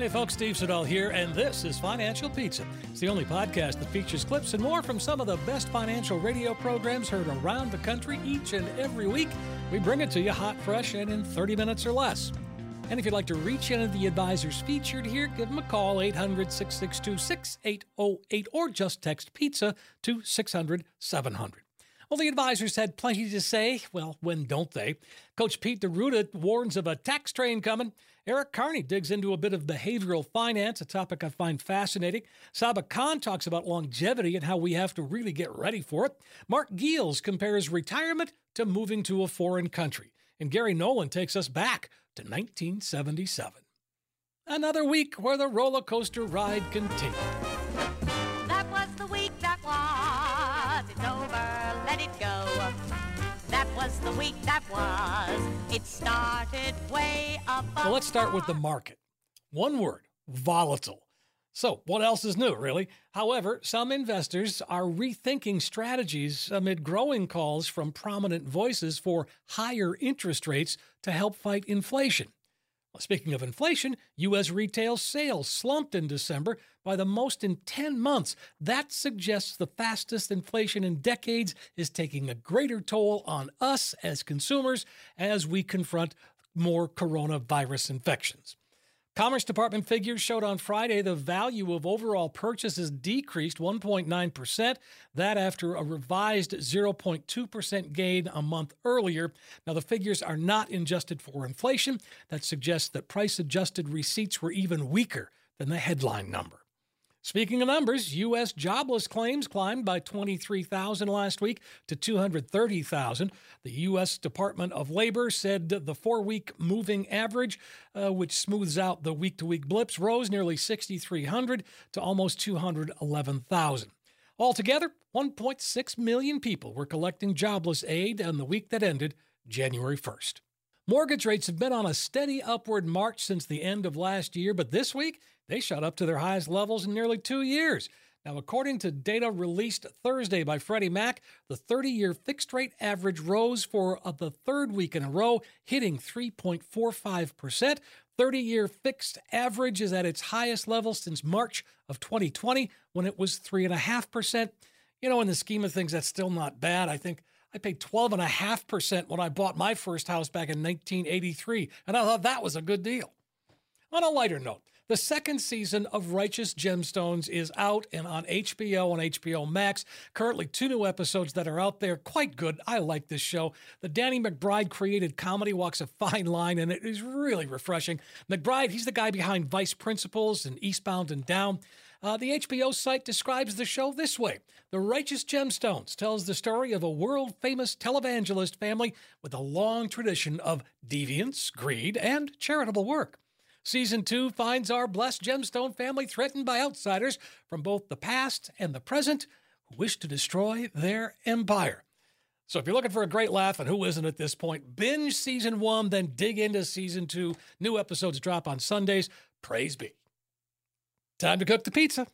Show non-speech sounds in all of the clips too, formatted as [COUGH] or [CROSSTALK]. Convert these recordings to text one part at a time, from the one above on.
Hey folks, Steve Siddall here, and this is Financial Pizza. It's the only podcast that features clips and more from some of the best financial radio programs heard around the country each and every week. We bring it to you hot, fresh, and in 30 minutes or less. And if you'd like to reach any of the advisors featured here, give them a call 800 662 6808 or just text pizza to 600 700. Well, the advisors had plenty to say. Well, when don't they? Coach Pete D'Arruda warns of a tax train coming. Eric Kearney digs into a bit of behavioral finance, a topic I find fascinating. Saba Khan talks about longevity and how we have to really get ready for it. Mark Giels compares retirement to moving to a foreign country. And Gary Nolan takes us back to 1977. Another week where the roller coaster ride continued. Was the week that was. It started way up. Well, let's start with the market. One word volatile. So, what else is new, really? However, some investors are rethinking strategies amid growing calls from prominent voices for higher interest rates to help fight inflation. Speaking of inflation, U.S. retail sales slumped in December by the most in 10 months. That suggests the fastest inflation in decades is taking a greater toll on us as consumers as we confront more coronavirus infections. Commerce Department figures showed on Friday the value of overall purchases decreased 1.9%, that after a revised 0.2% gain a month earlier. Now, the figures are not adjusted for inflation. That suggests that price adjusted receipts were even weaker than the headline number. Speaking of numbers, U.S. jobless claims climbed by 23,000 last week to 230,000. The U.S. Department of Labor said the four week moving average, uh, which smooths out the week to week blips, rose nearly 6,300 to almost 211,000. Altogether, 1.6 million people were collecting jobless aid on the week that ended January 1st. Mortgage rates have been on a steady upward march since the end of last year, but this week they shot up to their highest levels in nearly two years. Now, according to data released Thursday by Freddie Mac, the 30 year fixed rate average rose for uh, the third week in a row, hitting 3.45%. 30 year fixed average is at its highest level since March of 2020 when it was 3.5%. You know, in the scheme of things, that's still not bad. I think I paid 12.5% when I bought my first house back in 1983, and I thought that was a good deal. On a lighter note, the second season of Righteous Gemstones is out and on HBO and HBO Max. Currently, two new episodes that are out there. Quite good. I like this show. The Danny McBride created comedy walks a fine line, and it is really refreshing. McBride, he's the guy behind Vice Principals and Eastbound and Down. Uh, the HBO site describes the show this way The Righteous Gemstones tells the story of a world famous televangelist family with a long tradition of deviance, greed, and charitable work. Season 2 finds our blessed gemstone family threatened by outsiders from both the past and the present who wish to destroy their empire. So if you're looking for a great laugh, and who isn't at this point, binge season one, then dig into season two. New episodes drop on Sundays. Praise be. Time to cook the pizza.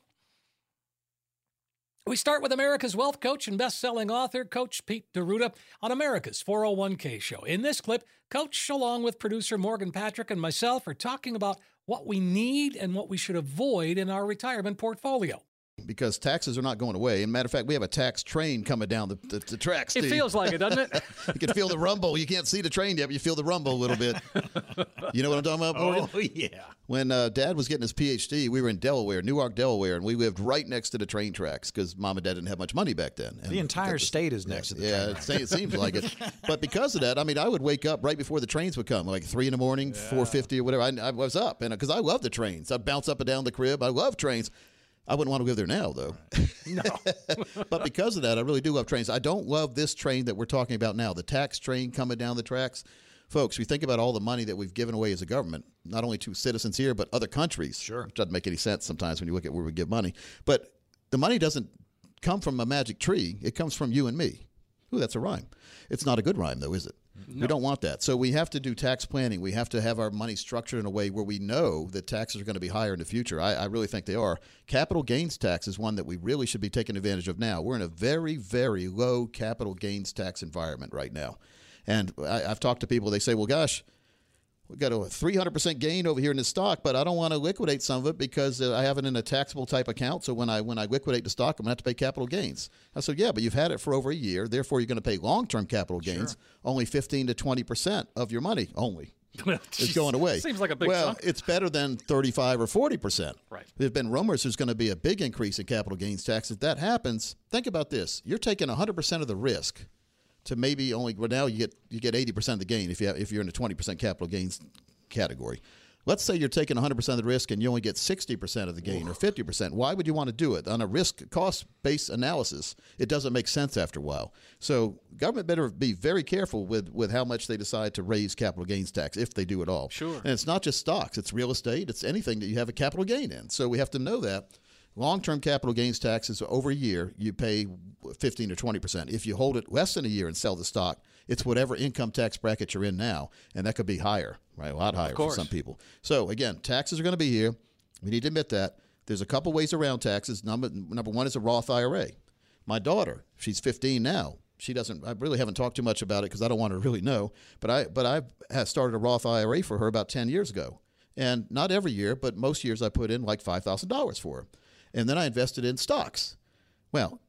We start with America's wealth coach and best-selling author, Coach Pete D'Arruda, on America's 401k show. In this clip, Coach, along with producer Morgan Patrick and myself, are talking about what we need and what we should avoid in our retirement portfolio. Because taxes are not going away. And matter of fact, we have a tax train coming down the, the, the tracks. It Steve. feels like it, doesn't it? [LAUGHS] you can feel the rumble. You can't see the train yet, but you feel the rumble a little bit. You know what I'm talking about, Morgan? Oh yeah. When uh, Dad was getting his PhD, we were in Delaware, Newark, Delaware, and we lived right next to the train tracks because Mom and Dad didn't have much money back then. And The entire that was- state is next to the yeah, train. it, se- it seems like it. [LAUGHS] But because of that, I mean, I would wake up right before the trains would come, like three in the morning, four fifty or whatever. I, I was up, and because I love the trains, I'd bounce up and down the crib. I love trains. I wouldn't want to live there now, though. [LAUGHS] No. [LAUGHS] but because of that, I really do love trains. I don't love this train that we're talking about now, the tax train coming down the tracks. folks, we think about all the money that we've given away as a government, not only to citizens here, but other countries. Sure. Which doesn't make any sense sometimes when you look at where we give money. But the money doesn't come from a magic tree, it comes from you and me. Ooh, that's a rhyme. It's not a good rhyme, though, is it? We don't want that. So we have to do tax planning. We have to have our money structured in a way where we know that taxes are going to be higher in the future. I, I really think they are. Capital gains tax is one that we really should be taking advantage of now. We're in a very, very low capital gains tax environment right now. And I, I've talked to people, they say, well, gosh, we got a 300% gain over here in the stock, but I don't want to liquidate some of it because uh, I have it in a taxable type account. So when I when I liquidate the stock, I'm going to have to pay capital gains. I said, yeah, but you've had it for over a year. Therefore, you're going to pay long-term capital gains, only 15 to 20% of your money only [LAUGHS] is going away. Seems like a big well, it's better than 35 or 40 percent. Right. There's been rumors there's going to be a big increase in capital gains tax. If that happens, think about this: you're taking 100 percent of the risk to maybe only. Well, now you get you get 80 percent of the gain if you have, if you're in a 20 percent capital gains category. Let's say you're taking 100% of the risk and you only get 60% of the gain or 50%. Why would you want to do it? On a risk cost based analysis, it doesn't make sense after a while. So, government better be very careful with, with how much they decide to raise capital gains tax, if they do at all. Sure. And it's not just stocks, it's real estate, it's anything that you have a capital gain in. So, we have to know that. Long term capital gains taxes over a year, you pay 15 or 20%. If you hold it less than a year and sell the stock, it's whatever income tax bracket you're in now, and that could be higher, right? A lot higher for some people. So again, taxes are going to be here. We need to admit that. There's a couple ways around taxes. Number number one is a Roth IRA. My daughter, she's 15 now. She doesn't. I really haven't talked too much about it because I don't want her to really know. But I but I have started a Roth IRA for her about 10 years ago, and not every year, but most years I put in like five thousand dollars for her, and then I invested in stocks. Well,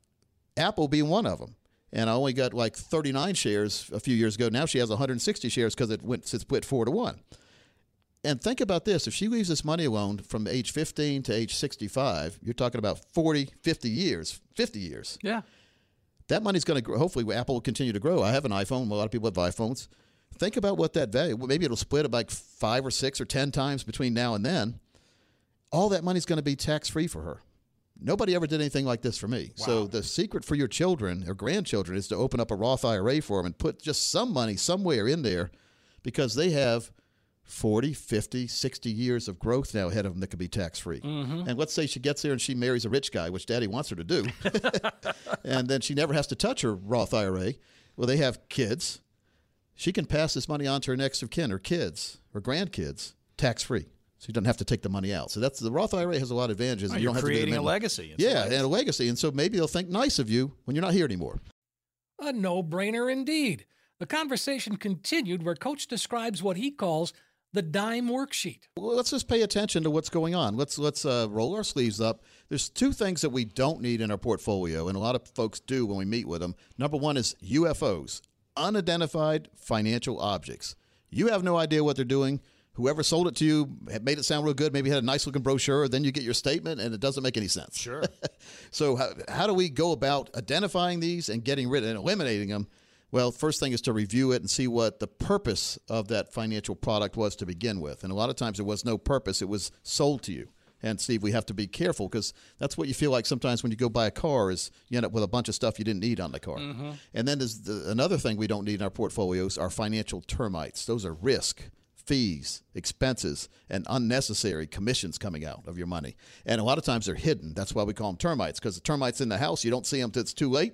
Apple being one of them. And I only got like 39 shares a few years ago. Now she has 160 shares because it went it's split four to one. And think about this: if she leaves this money alone from age 15 to age 65, you're talking about 40, 50 years, 50 years. Yeah. That money's going to grow. Hopefully, Apple will continue to grow. I have an iPhone. A lot of people have iPhones. Think about what that value. Maybe it'll split at like five or six or ten times between now and then. All that money's going to be tax free for her. Nobody ever did anything like this for me. So the secret for your children or grandchildren is to open up a Roth IRA for them and put just some money somewhere in there because they have 40, 50, 60 years of growth now ahead of them that could be tax free. Mm-hmm. And let's say she gets there and she marries a rich guy, which daddy wants her to do. [LAUGHS] and then she never has to touch her Roth IRA. Well, they have kids. She can pass this money on to her next of kin, her kids, her grandkids, tax free. So you don't have to take the money out. So that's the Roth IRA has a lot of advantages. Well, you you're don't have to do the creating a legacy. It's a Yeah, legacy. and a legacy. And so maybe they'll think nice of you when you're not here anymore. A no brainer indeed. The conversation continued where Coach describes what he calls the dime worksheet. Well, let's just pay attention to what's going on. Let's let's uh, roll our sleeves up. There's two things that we don't need in our portfolio, and a lot of folks do when we meet with them. Number one is UFOs, unidentified financial objects. You have no idea what they're doing. Whoever sold it to you had made it sound real good. Maybe had a nice looking brochure. Then you get your statement, and it doesn't make any sense. Sure. [LAUGHS] So how, how do we go about identifying these and getting rid of and eliminating them? Well, first thing is to review it and see what the purpose of that financial product was to begin with. And a lot of times there was no purpose; it was sold to you. And Steve, we have to be careful because that's what you feel like sometimes when you go buy a car is you end up with a bunch of stuff you didn't need on the car. Mm-hmm. And then there's the, another thing we don't need in our portfolios are financial termites. Those are risk fees, expenses, and unnecessary commissions coming out of your money. And a lot of times they're hidden. That's why we call them termites because the termites in the house, you don't see them till it's too late.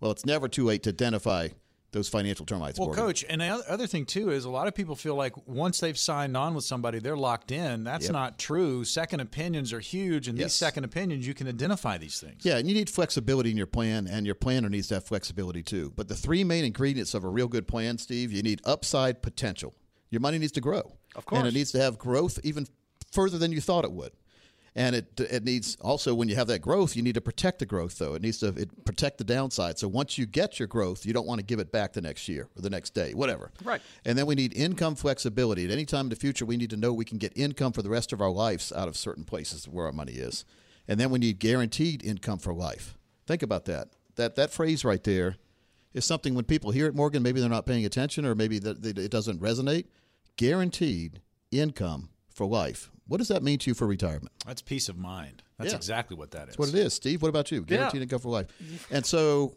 Well, it's never too late to identify those financial termites. Well, Morgan. coach, and the other thing too is a lot of people feel like once they've signed on with somebody, they're locked in. That's Yep. not true. Second opinions are huge, and Yes. these second opinions you can identify these things. Yeah, and you need flexibility in your plan, and your planner needs to have flexibility too. But the three main ingredients of a real good plan, Steve, you need upside potential. Your money needs to grow. Of course. And it needs to have growth even further than you thought it would. And it it needs also when you have that growth, you need to protect the growth though. It needs to it protect the downside. So once you get your growth, you don't want to give it back the next year or the next day, whatever. Right. And then we need income flexibility. At any time in the future, we need to know we can get income for the rest of our lives out of certain places where our money is. And then we need guaranteed income for life. Think about that. That that phrase right there is something when people hear it, Morgan, maybe they're not paying attention or maybe that it doesn't resonate. Guaranteed income for life. What does that mean to you for retirement? That's peace of mind. That's Yeah. exactly what that is. That's what it is. Steve, what about you? Guaranteed income for life. And so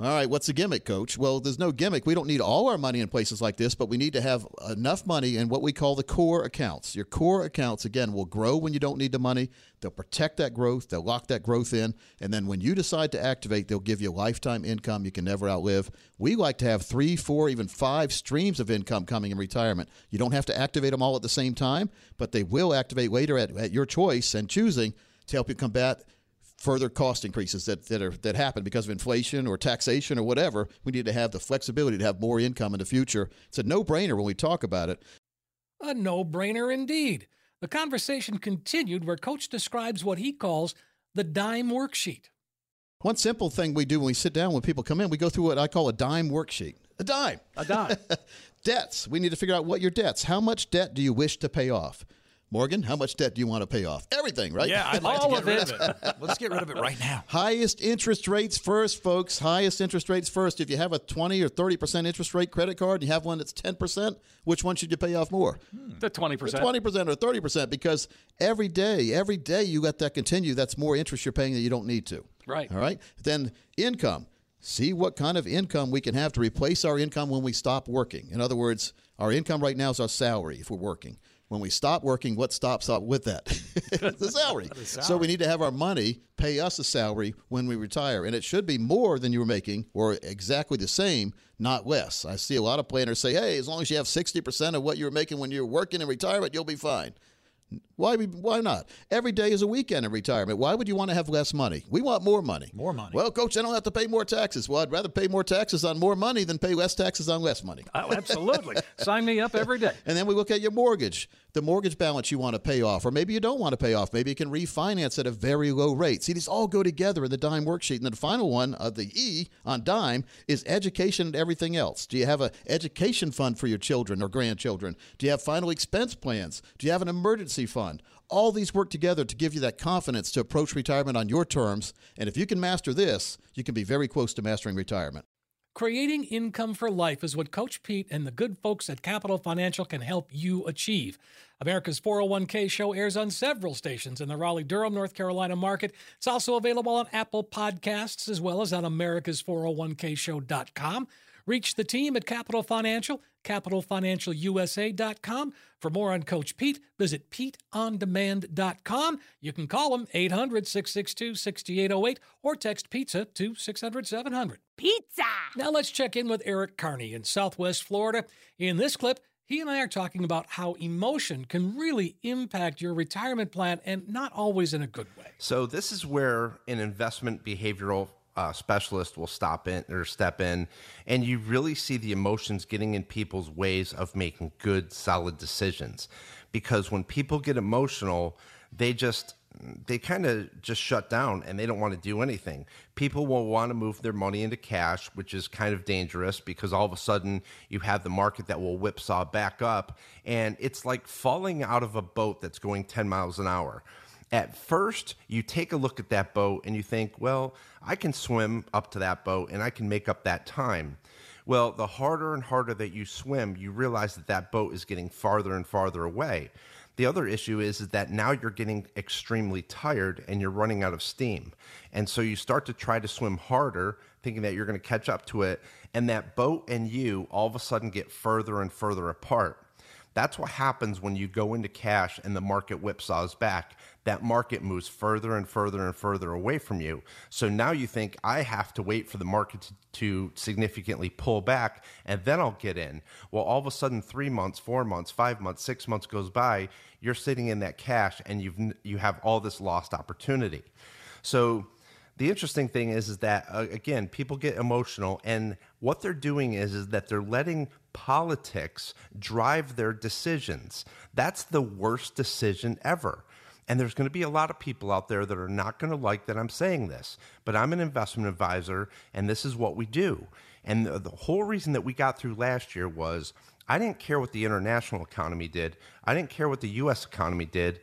All right, what's the gimmick, coach? Well, there's no gimmick. We don't need all our money in places like this, but we need to have enough money in what we call the core accounts. Your core accounts, again, will grow when you don't need the money. They'll protect that growth, they'll lock that growth in, and then when you decide to activate, they'll give you lifetime income you can never outlive. We like to have three, four, even five streams of income coming in retirement. You don't have to activate them all at the same time, but they will activate later at, at your choice and choosing to help you combat further cost increases that, that are that happen because of inflation or taxation or whatever, we need to have the flexibility to have more income in the future. It's a no-brainer when we talk about it. A no brainer indeed. The conversation continued where Coach describes what he calls the dime worksheet. One simple thing we do when we sit down when people come in, we go through what I call a dime worksheet. A dime. A dime. [LAUGHS] debts. We need to figure out what your debts. How much debt do you wish to pay off? Morgan, how much debt do you want to pay off? Everything, right? Yeah, I'd [LAUGHS] like All to get of rid of it. Let's get rid of it right now. [LAUGHS] Highest interest rates first, folks. Highest interest rates first. If you have a 20 or 30% interest rate credit card, and you have one that's 10%, which one should you pay off more? The 20%. Twenty percent or thirty percent, because every day, every day you let that continue. That's more interest you're paying that you don't need to. Right. All right. Then income. See what kind of income we can have to replace our income when we stop working. In other words, our income right now is our salary if we're working. When we stop working, what stops up with that? [LAUGHS] the, salary. [LAUGHS] So we need to have our money pay us a salary when we retire. And it should be more than you were making or exactly the same, not less. I see a lot of planners say, hey, as long as you have 60% of what you were making when you were working in retirement, you'll be fine. Why, why not? Every day is a weekend in retirement. Why would you want to have less money? We want more money. More money. Well, coach, I don't have to pay more taxes. Well, I'd rather pay more taxes on more money than pay less taxes on less money. Oh, absolutely. [LAUGHS] Sign me up every day. And then we look at your mortgage, the mortgage balance you want to pay off, or maybe you don't want to pay off. Maybe you can refinance at a very low rate. See, these all go together in the dime worksheet. And then the final one of the E on dime is education and everything else. Do you have an education fund for your children or grandchildren? Do you have final expense plans? Do you have an emergency fund? All these work together to give you that confidence to approach retirement on your terms. And if you can master this, you can be very close to mastering retirement. Creating income for life is what Coach Pete and the good folks at Capital Financial can help you achieve. America's 401k show airs on several stations in the Raleigh Durham, North Carolina market. It's also available on Apple Podcasts as well as on americas401kshow.com. Reach the team at Capital Financial, capitalfinancialusa.com. For more on Coach Pete, visit PeteOnDemand.com. You can call him 800 662 6808 or text pizza to 600 700. Pizza! Now let's check in with Eric Kearney in Southwest Florida. In this clip, he and I are talking about how emotion can really impact your retirement plan and not always in a good way. So this is where an investment behavioral uh, specialist will stop in or step in, and you really see the emotions getting in people's ways of making good, solid decisions. Because when people get emotional, they just they kind of just shut down and they don't want to do anything. People will want to move their money into cash, which is kind of dangerous because all of a sudden you have the market that will whipsaw back up, and it's like falling out of a boat that's going 10 miles an hour at first you take a look at that boat and you think, well, I can swim up to that boat and I can make up that time. Well, the harder and harder that you swim, you realize that that boat is getting farther and farther away. The other issue is, is that now you're getting extremely tired and you're running out of steam. And so you start to try to swim harder, thinking that you're going to catch up to it. And that boat and you all of a sudden get further and further apart. That's what happens when you go into cash and the market whipsaws back. That market moves further and further and further away from you. So now you think, I have to wait for the market to, significantly pull back and then I'll get in. Well, all of a sudden, three months, four months, five months, six months goes by, you're sitting in that cash and you've, you have all this lost opportunity. So the interesting thing is is that uh, again people get emotional and what they're doing is is that they're letting politics drive their decisions. That's the worst decision ever. And there's going to be a lot of people out there that are not going to like that I'm saying this, but I'm an investment advisor and this is what we do. And the, the whole reason that we got through last year was I didn't care what the international economy did, I didn't care what the US economy did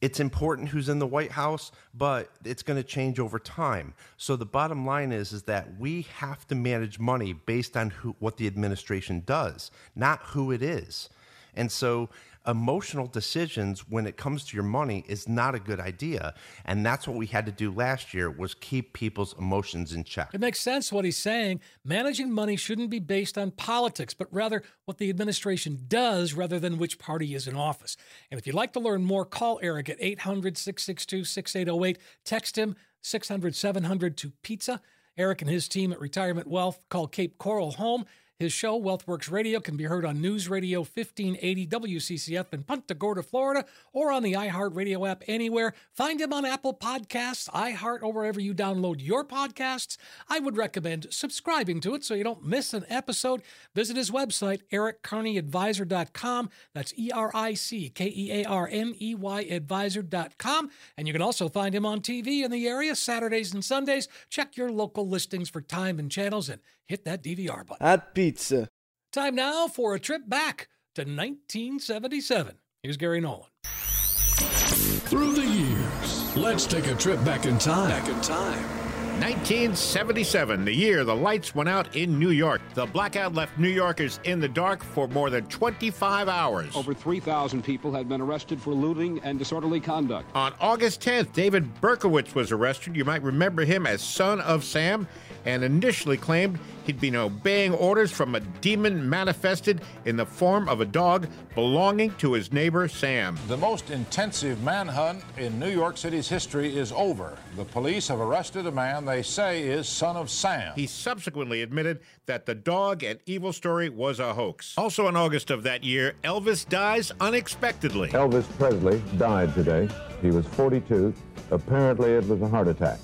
it's important who's in the White House, but it's going to change over time. So the bottom line is is that we have to manage money based on who, what the administration does, not who it is. And so emotional decisions when it comes to your money is not a good idea. And that's what we had to do last year was keep people's emotions in check. It makes sense what he's saying. Managing money shouldn't be based on politics, but rather what the administration does rather than which party is in office. And if you'd like to learn more, call Eric at 800 662 6808. Text him 600 700 to pizza. Eric and his team at Retirement Wealth call Cape Coral home. His show, WealthWorks Radio, can be heard on News Radio 1580 WCCF in Punta Gorda, Florida, or on the iHeartRadio app anywhere. Find him on Apple Podcasts, iHeart, or wherever you download your podcasts. I would recommend subscribing to it so you don't miss an episode. Visit his website, erickearneyadvisor.com. That's E R I C K E A R N E Y advisor.com. And you can also find him on TV in the area Saturdays and Sundays. Check your local listings for time and channels and hit that DVR button. Hot pizza. Time now for a trip back to 1977. Here's Gary Nolan. Through the years, let's take a trip back in time. Back in time. 1977, the year the lights went out in New York. The blackout left New Yorkers in the dark for more than 25 hours. Over 3,000 people had been arrested for looting and disorderly conduct. On August 10th, David Berkowitz was arrested. You might remember him as Son of Sam and initially claimed he'd been obeying orders from a demon manifested in the form of a dog belonging to his neighbor Sam. The most intensive manhunt in New York City's history is over. The police have arrested a man they say is Son of Sam. He subsequently admitted that the dog and evil story was a hoax. Also in August of that year, Elvis dies unexpectedly. Elvis Presley died today. He was 42. Apparently, it was a heart attack.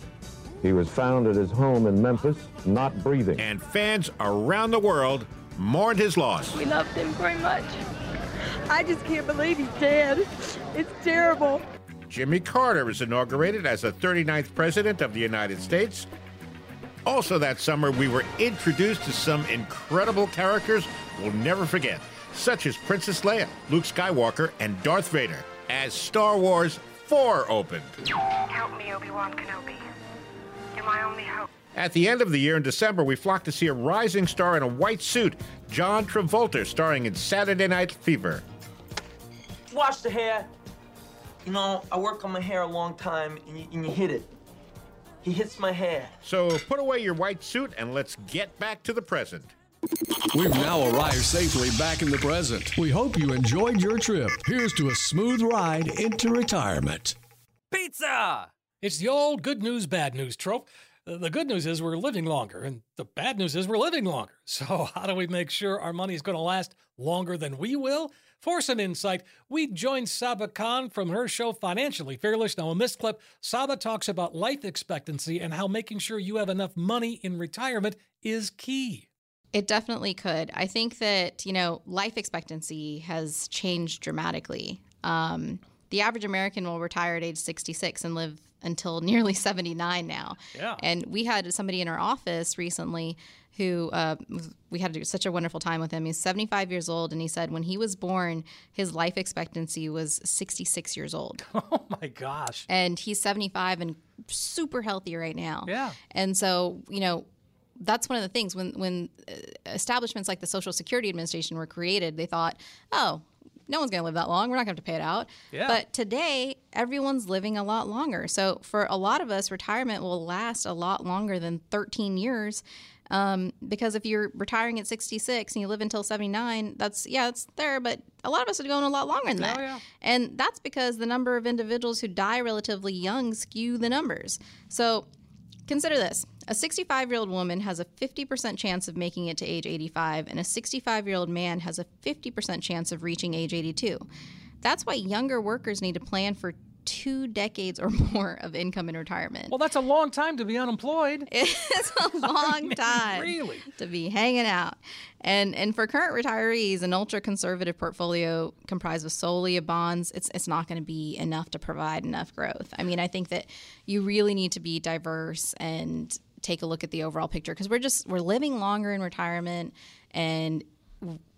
He was found at his home in Memphis, not breathing. And fans around the world mourned his loss. We loved him very much. I just can't believe he's dead. It's terrible. Jimmy Carter is inaugurated as the 39th President of the United States. Also, that summer, we were introduced to some incredible characters we'll never forget, such as Princess Leia, Luke Skywalker, and Darth Vader, as Star Wars 4 opened. Help me, Obi-Wan Kenobi. You're my only hope. At the end of the year in December, we flocked to see a rising star in a white suit, John Travolta, starring in Saturday Night Fever. Wash the hair. You know, I work on my hair a long time, and you, and you hit it. He hits my hair. So put away your white suit and let's get back to the present. We've now arrived safely back in the present. We hope you enjoyed your trip. Here's to a smooth ride into retirement. Pizza! It's the old good news, bad news trope. Uh, The good news is we're living longer, and the bad news is we're living longer. [LAUGHS] So, how do we make sure our money is going to last longer than we will? For some insight, we joined Saba Khan from her show Financially Fearless. Now, in this clip, Saba talks about life expectancy and how making sure you have enough money in retirement is key. It definitely could. I think that, you know, life expectancy has changed dramatically. Um, the average American will retire at age 66 and live until [LAUGHS] nearly 79 now. Yeah. And we had somebody in our office recently who uh, we had such a wonderful time with him. He's 75 years old, and he said when he was born, his life expectancy was 66 years old. [LAUGHS] Oh my gosh. and he's 75 and super healthy right now. Yeah. And so, you know, that's one of the things when when uh, establishments like the Social Security Administration were created, they thought, "Oh, no one's going to live that long. We're not going to have to pay it out." Yeah. But today, everyone's living a lot longer. So for a lot of us, retirement will last a lot longer than 13 years. Um, because if you're retiring at 66 and you live until 79, that's yeah, it's there. But a lot of us are going a lot longer than that, Oh, yeah. and that's because the number of individuals who die relatively young skew the numbers. So Consider this a 65 year old woman has a 50% chance of making it to age 85, and a 65 year old man has a 50% chance of reaching age 82. That's why younger workers need to plan for two decades or [LAUGHS] more of income in retirement. Well, that's a long time to be unemployed. [LAUGHS] It's a [LAUGHS] long time really? to be hanging out. And and for current retirees, an ultra conservative portfolio comprised of solely of bonds, it's it's not going to be enough to provide enough growth. I mean, I think that you really need to be diverse and take a look at the overall picture because we're just we're living longer in retirement and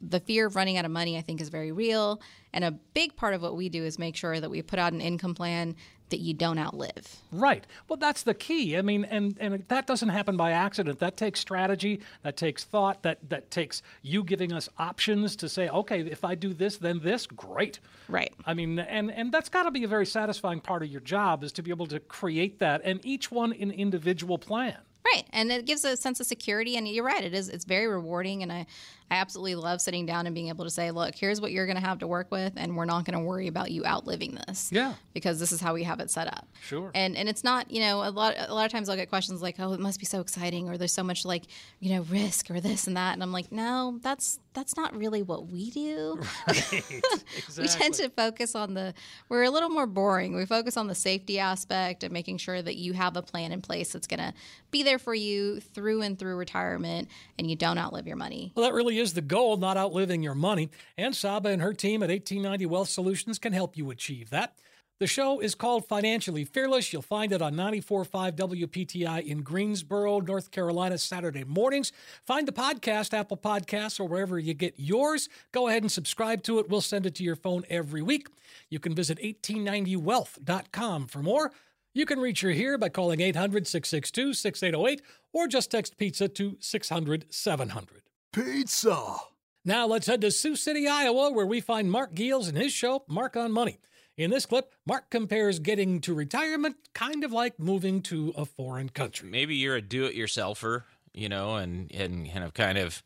the fear of running out of money, I think, is very real. And a big part of what we do is make sure that we put out an income plan that you don't outlive. Right. Well, that's the key. I mean, and and that doesn't happen by accident. That takes strategy. That takes thought. That that takes you giving us options to say, okay, if I do this, then this, great. Right. I mean, and and that's got to be a very satisfying part of your job is to be able to create that, and each one an individual plan. Right, and it gives a sense of security. And you're right; it is. It's very rewarding, and I, I absolutely love sitting down and being able to say, "Look, here's what you're going to have to work with, and we're not going to worry about you outliving this." Yeah. because this is how we have it set up. Sure. And and it's not, you know, a lot a lot of times I'll get questions like, "Oh, it must be so exciting," or "There's so much like, you know, risk or this and that," and I'm like, "No, that's that's not really what we do." [LAUGHS] [LAUGHS] we tend to focus on the we're a little more boring we focus on the safety aspect and making sure that you have a plan in place that's going to be there for you through and through retirement and you don't outlive your money Well, that really is the goal, not outliving your money. And Saba and her team at 1890 Wealth Solutions can help you achieve that. The show is called Financially Fearless. You'll find it on 94.5 WPTI in Greensboro, North Carolina, Saturday mornings. Find the podcast, Apple Podcasts, or wherever you get yours. Go ahead and subscribe to it. We'll send it to your phone every week. You can visit 1890wealth.com for more. You can reach her here by calling 800 662 6808 or just text pizza to 600 700. Pizza. Now let's head to Sioux City, Iowa, where we find Mark Giels and his show, Mark on Money. In this clip, Mark compares getting to retirement kind of like moving to a foreign country. maybe you're a do-it-yourselfer, you know, and and have kind of,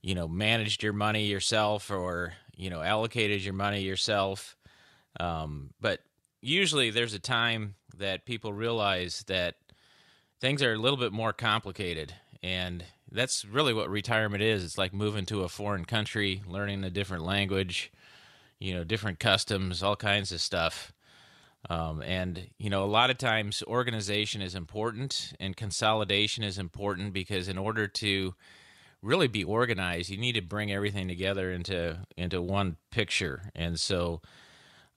you know, managed your money yourself or you know allocated your money yourself. Um, but usually, there's a time that people realize that things are a little bit more complicated, and that's really what retirement is. It's like moving to a foreign country, learning a different language, you know, different customs, all kinds of stuff. Um, and you know, a lot of times organization is important and consolidation is important because in order to really be organized, you need to bring everything together into into one picture. And so,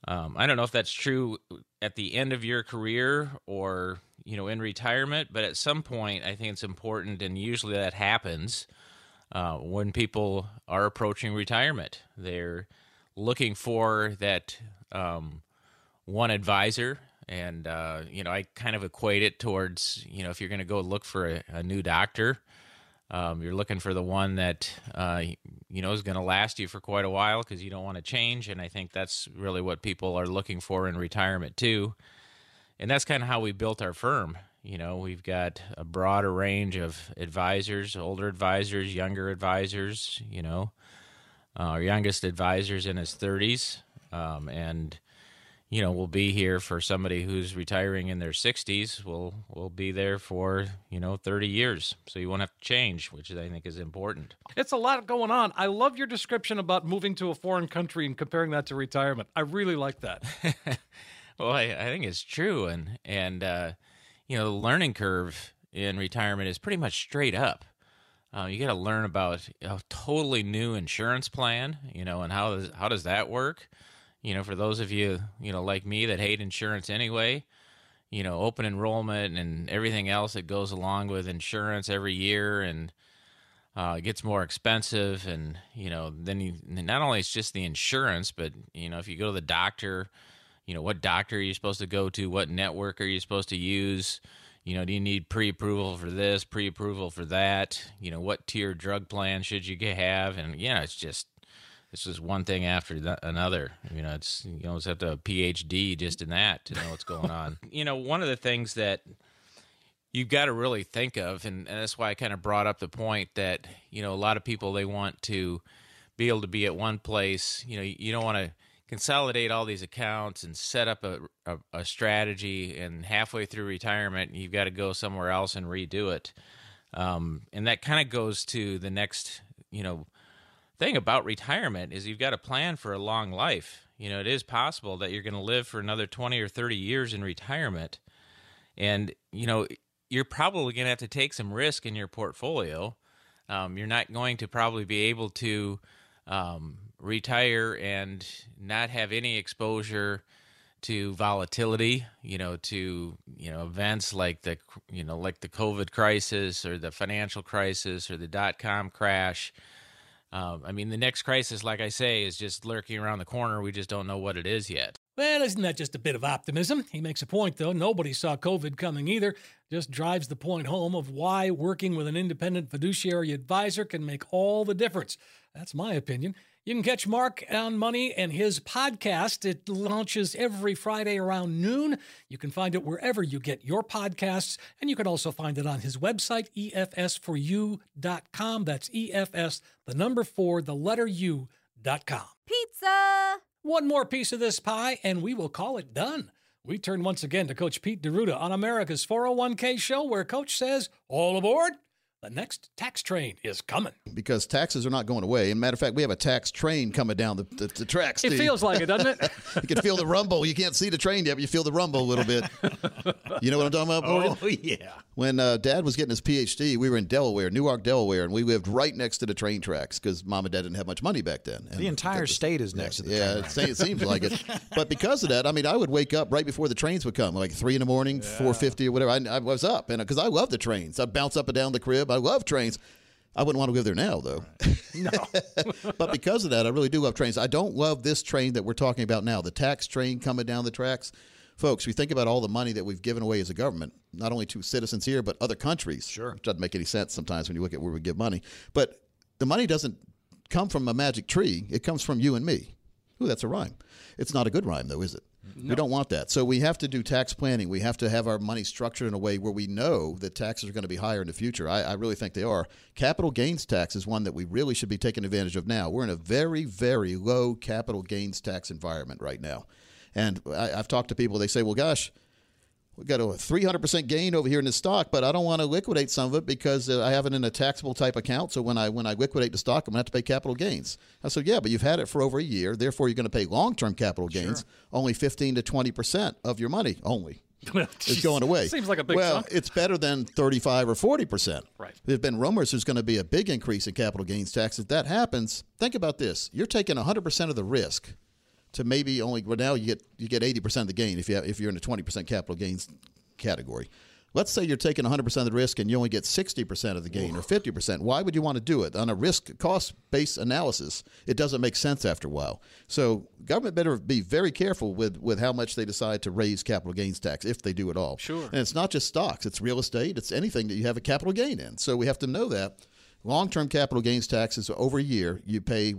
um, I don't know if that's true at the end of your career or you know in retirement, but at some point, I think it's important, and usually that happens uh, when people are approaching retirement. They're looking for that. Um, one advisor and uh, you know i kind of equate it towards you know if you're going to go look for a, a new doctor um, you're looking for the one that uh, you know is going to last you for quite a while because you don't want to change and i think that's really what people are looking for in retirement too and that's kind of how we built our firm you know we've got a broader range of advisors older advisors younger advisors you know uh, our youngest advisor's in his 30s um, and you know, we'll be here for somebody who's retiring in their 60s. We'll we'll be there for you know 30 years, so you won't have to change, which I think is important. It's a lot going on. I love your description about moving to a foreign country and comparing that to retirement. I really like that. [LAUGHS] Well, I, I think it's true, and and uh, you know, the learning curve in retirement is pretty much straight up. Uh, you got to learn about a totally new insurance plan, you know, and how does how does that work? You know, for those of you you know like me that hate insurance anyway, you know, open enrollment and everything else that goes along with insurance every year, and uh, it gets more expensive, and you know, then you not only it's just the insurance, but you know, if you go to the doctor, you know, what doctor are you supposed to go to? What network are you supposed to use? You know, do you need pre-approval for this, pre-approval for that? You know, what tier drug plan should you have? And yeah, it's just it's just one thing after th- another. You know, it's you almost have to have a PhD just in that to know what's going on. [LAUGHS] you know, one of the things that you've got to really think of, and, and that's why I kind of brought up the point that you know a lot of people they want to be able to be at one place. You know, you don't want to consolidate all these accounts and set up a, a, a strategy, and halfway through retirement, you've got to go somewhere else and redo it. Um, and that kind of goes to the next, you know, thing about retirement is you've got to plan for a long life. You know, it is possible that you're going to live for another 20 or 30 years in retirement. And, you know, you're probably going to have to take some risk in your portfolio. Um, you're not going to probably be able to um, retire and not have any exposure to volatility, you know, to you know events like the you know like the COVID crisis or the financial crisis or the dot com crash. Um, I mean, the next crisis, like I say, is just lurking around the corner. We just don't know what it is yet. Well, isn't that just a bit of optimism? He makes a point, though. Nobody saw COVID coming either. Just drives the point home of why working with an independent fiduciary advisor can make all the difference. That's my opinion. You can catch Mark on Money and his podcast. It launches every Friday around noon. You can find it wherever you get your podcasts, and you can also find it on his website, E efs4u.com. That's EFS, the number four, the letter U.com. Pizza! One more piece of this pie, and we will call it done. We turn once again to Coach Pete D'Arruda on America's 401k show, where Coach says, All aboard! The next tax train is coming. because taxes are not going away. And matter of fact, we have a tax train coming down the, the, the tracks. It feels like it, doesn't it? [LAUGHS] you can feel the rumble. You can't see the train yet, but you feel the rumble a little bit. [LAUGHS] You know what I'm talking about, Morgan? Oh, [LAUGHS] yeah. When uh, Dad was getting his PhD, we were in Delaware, Newark, Delaware, and we lived right next to the train tracks because Mom and Dad didn't have much money back then. And The entire state is next to the yeah, train it, se- it seems like it. [LAUGHS] But because of that, I mean, I would wake up right before the trains would come, like three in the morning, four fifty or whatever. I, I was up, and because I love the trains, I'd bounce up and down the crib. I love trains. I wouldn't want to live there now, though. No. [LAUGHS] but because of that, I really do love trains. I don't love this train that we're talking about now, the tax train coming down the tracks. Folks, we think about all the money that we've given away as a government, not only to citizens here, but other countries. Sure. Which doesn't make any sense sometimes when you look at where we give money. But the money doesn't come from a magic tree, it comes from you and me. Ooh, that's a rhyme. It's not a good rhyme, though, is it? We don't want that. So we have to do tax planning. We have to have our money structured in a way where we know that taxes are going to be higher in the future. I, I really think they are. Capital gains tax is one that we really should be taking advantage of now. We're in a very, very low capital gains tax environment right now. And I, I've talked to people, they say, well, gosh, we've got a 300% gain over here in the stock, but I don't want to liquidate some of it because uh, I have it in a taxable type account. So when I when I liquidate the stock, I'm going to have to pay capital gains. I said, yeah, but you've had it for over a year. Therefore, you're going to pay long-term capital gains, only 15 to 20% of your money only. [LAUGHS] is going away. Seems like a big well, it's better than 35 or 40 percent. Right. There's been rumors there's going to be a big increase in capital gains tax. If that happens, think about this: you're taking 100 percent of the risk to maybe only. Well, now you get you get 80 percent of the gain if you have, if you're in a 20 percent capital gains category. Let's say you're taking 100% of the risk and you only get 60% of the gain or 50%. Why would you want to do it? On a risk cost based analysis, it doesn't make sense after a while. So, government better be very careful with, with how much they decide to raise capital gains tax, if they do at all. Sure. And it's not just stocks, it's real estate, it's anything that you have a capital gain in. So, we have to know that. Long term capital gains taxes over a year, you pay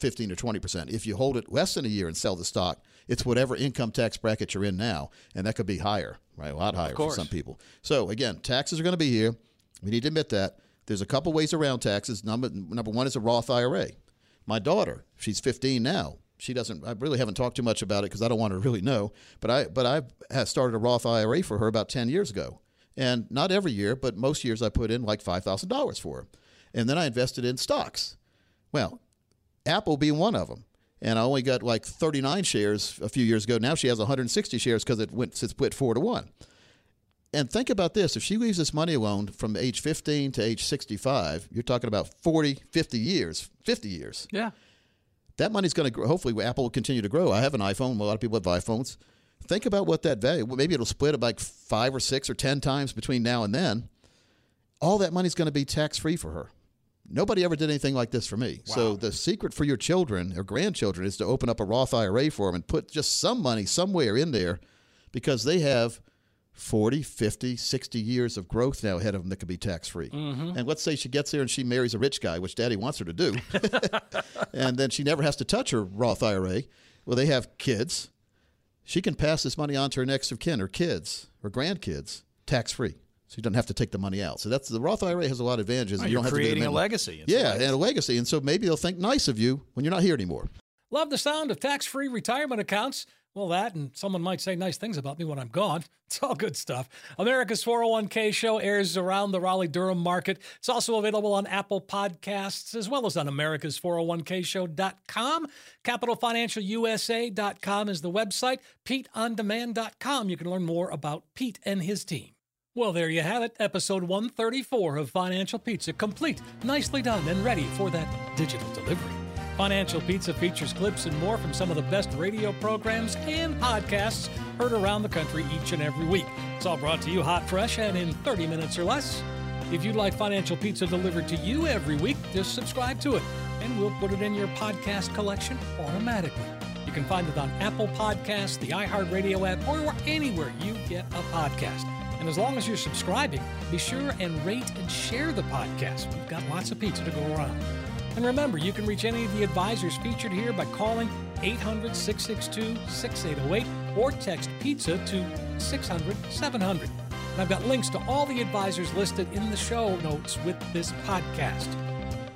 15 or 20%. If you hold it less than a year and sell the stock, it's whatever income tax bracket you're in now, and that could be higher, right? A lot higher for some people. So, again, taxes are going to be here. We need to admit that. There's a couple ways around taxes. Number, number one is a Roth IRA. My daughter, she's 15 now. She doesn't. I really haven't talked too much about it because I don't want her to really know. But I, but I started a Roth IRA for her about 10 years ago, and not every year, but most years I put in like five thousand dollars for her, and then I invested in stocks. Well, Apple being one of them. And I only got like 39 shares a few years ago. Now she has 160 shares because it went split four to one. And think about this: if she leaves this money alone from age 15 to age 65, you're talking about 40, 50 years, 50 years. Yeah. That money's going to grow. Hopefully, Apple will continue to grow. I have an iPhone. A lot of people have iPhones. Think about what that value. Maybe it'll split like five or six or ten times between now and then. All that money's going to be tax free for her. Nobody ever did anything like this for me. So the secret for your children or grandchildren is to open up a Roth IRA for them and put just some money somewhere in there because they have 40, 50, 60 years of growth now ahead of them that could be tax free. Mhm. And let's say she gets there and she marries a rich guy, which daddy wants her to do. [LAUGHS] and then she never has to touch her Roth IRA. Well, they have kids. She can pass this money on to her next of kin, her kids, her grandkids, tax free. So you don't have to take the money out. So that's the Roth IRA has a lot of advantages. You you're don't have to do creating a legacy. It's Yeah, and a legacy. And so maybe they'll think nice of you when you're not here anymore. Love the sound of tax free retirement accounts. Well, that, and someone might say nice things about me when I'm gone. [LAUGHS] It's all good stuff. America's 401k show airs around the Raleigh Durham market. It's also available on Apple Podcasts as well as on americas401kshow.com. CapitalFinancialUSA.com is the website. PeteOnDemand.com. You can learn more about Pete and his team. Well, there you have it. Episode 134 of Financial Pizza, complete, nicely done, and ready for that digital delivery. Financial Pizza features clips and more from some of the best radio programs and podcasts heard around the country each and every week. It's all brought to you hot, fresh, and in 30 minutes or less. If you'd like Financial Pizza delivered to you every week, just subscribe to it, and we'll put it in your podcast collection automatically. You can find it on Apple Podcasts, the iHeartRadio app, or anywhere you get a podcast. And as long as you're subscribing, be sure and rate and share the podcast. We've got lots of pizza to go around. And remember, you can reach any of the advisors featured here by calling 800 662 6808 or text pizza to 600 700. And I've got links to all the advisors listed in the show notes with this podcast.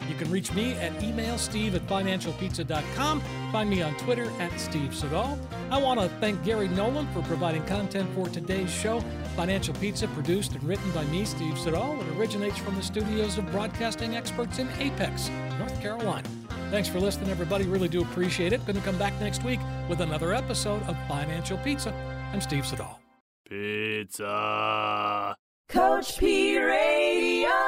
You can reach me at email steve at financialpizza.com. Find me on Twitter at Steve Siddall. I want to thank Gary Nolan for providing content for today's show. Financial Pizza, produced and written by me, Steve Siddall. It originates from the studios of broadcasting experts in Apex, North Carolina. Thanks for listening, everybody. Really do appreciate it. Going to come back next week with another episode of Financial Pizza. I'm Steve Siddall. Pizza. Coach P Radio.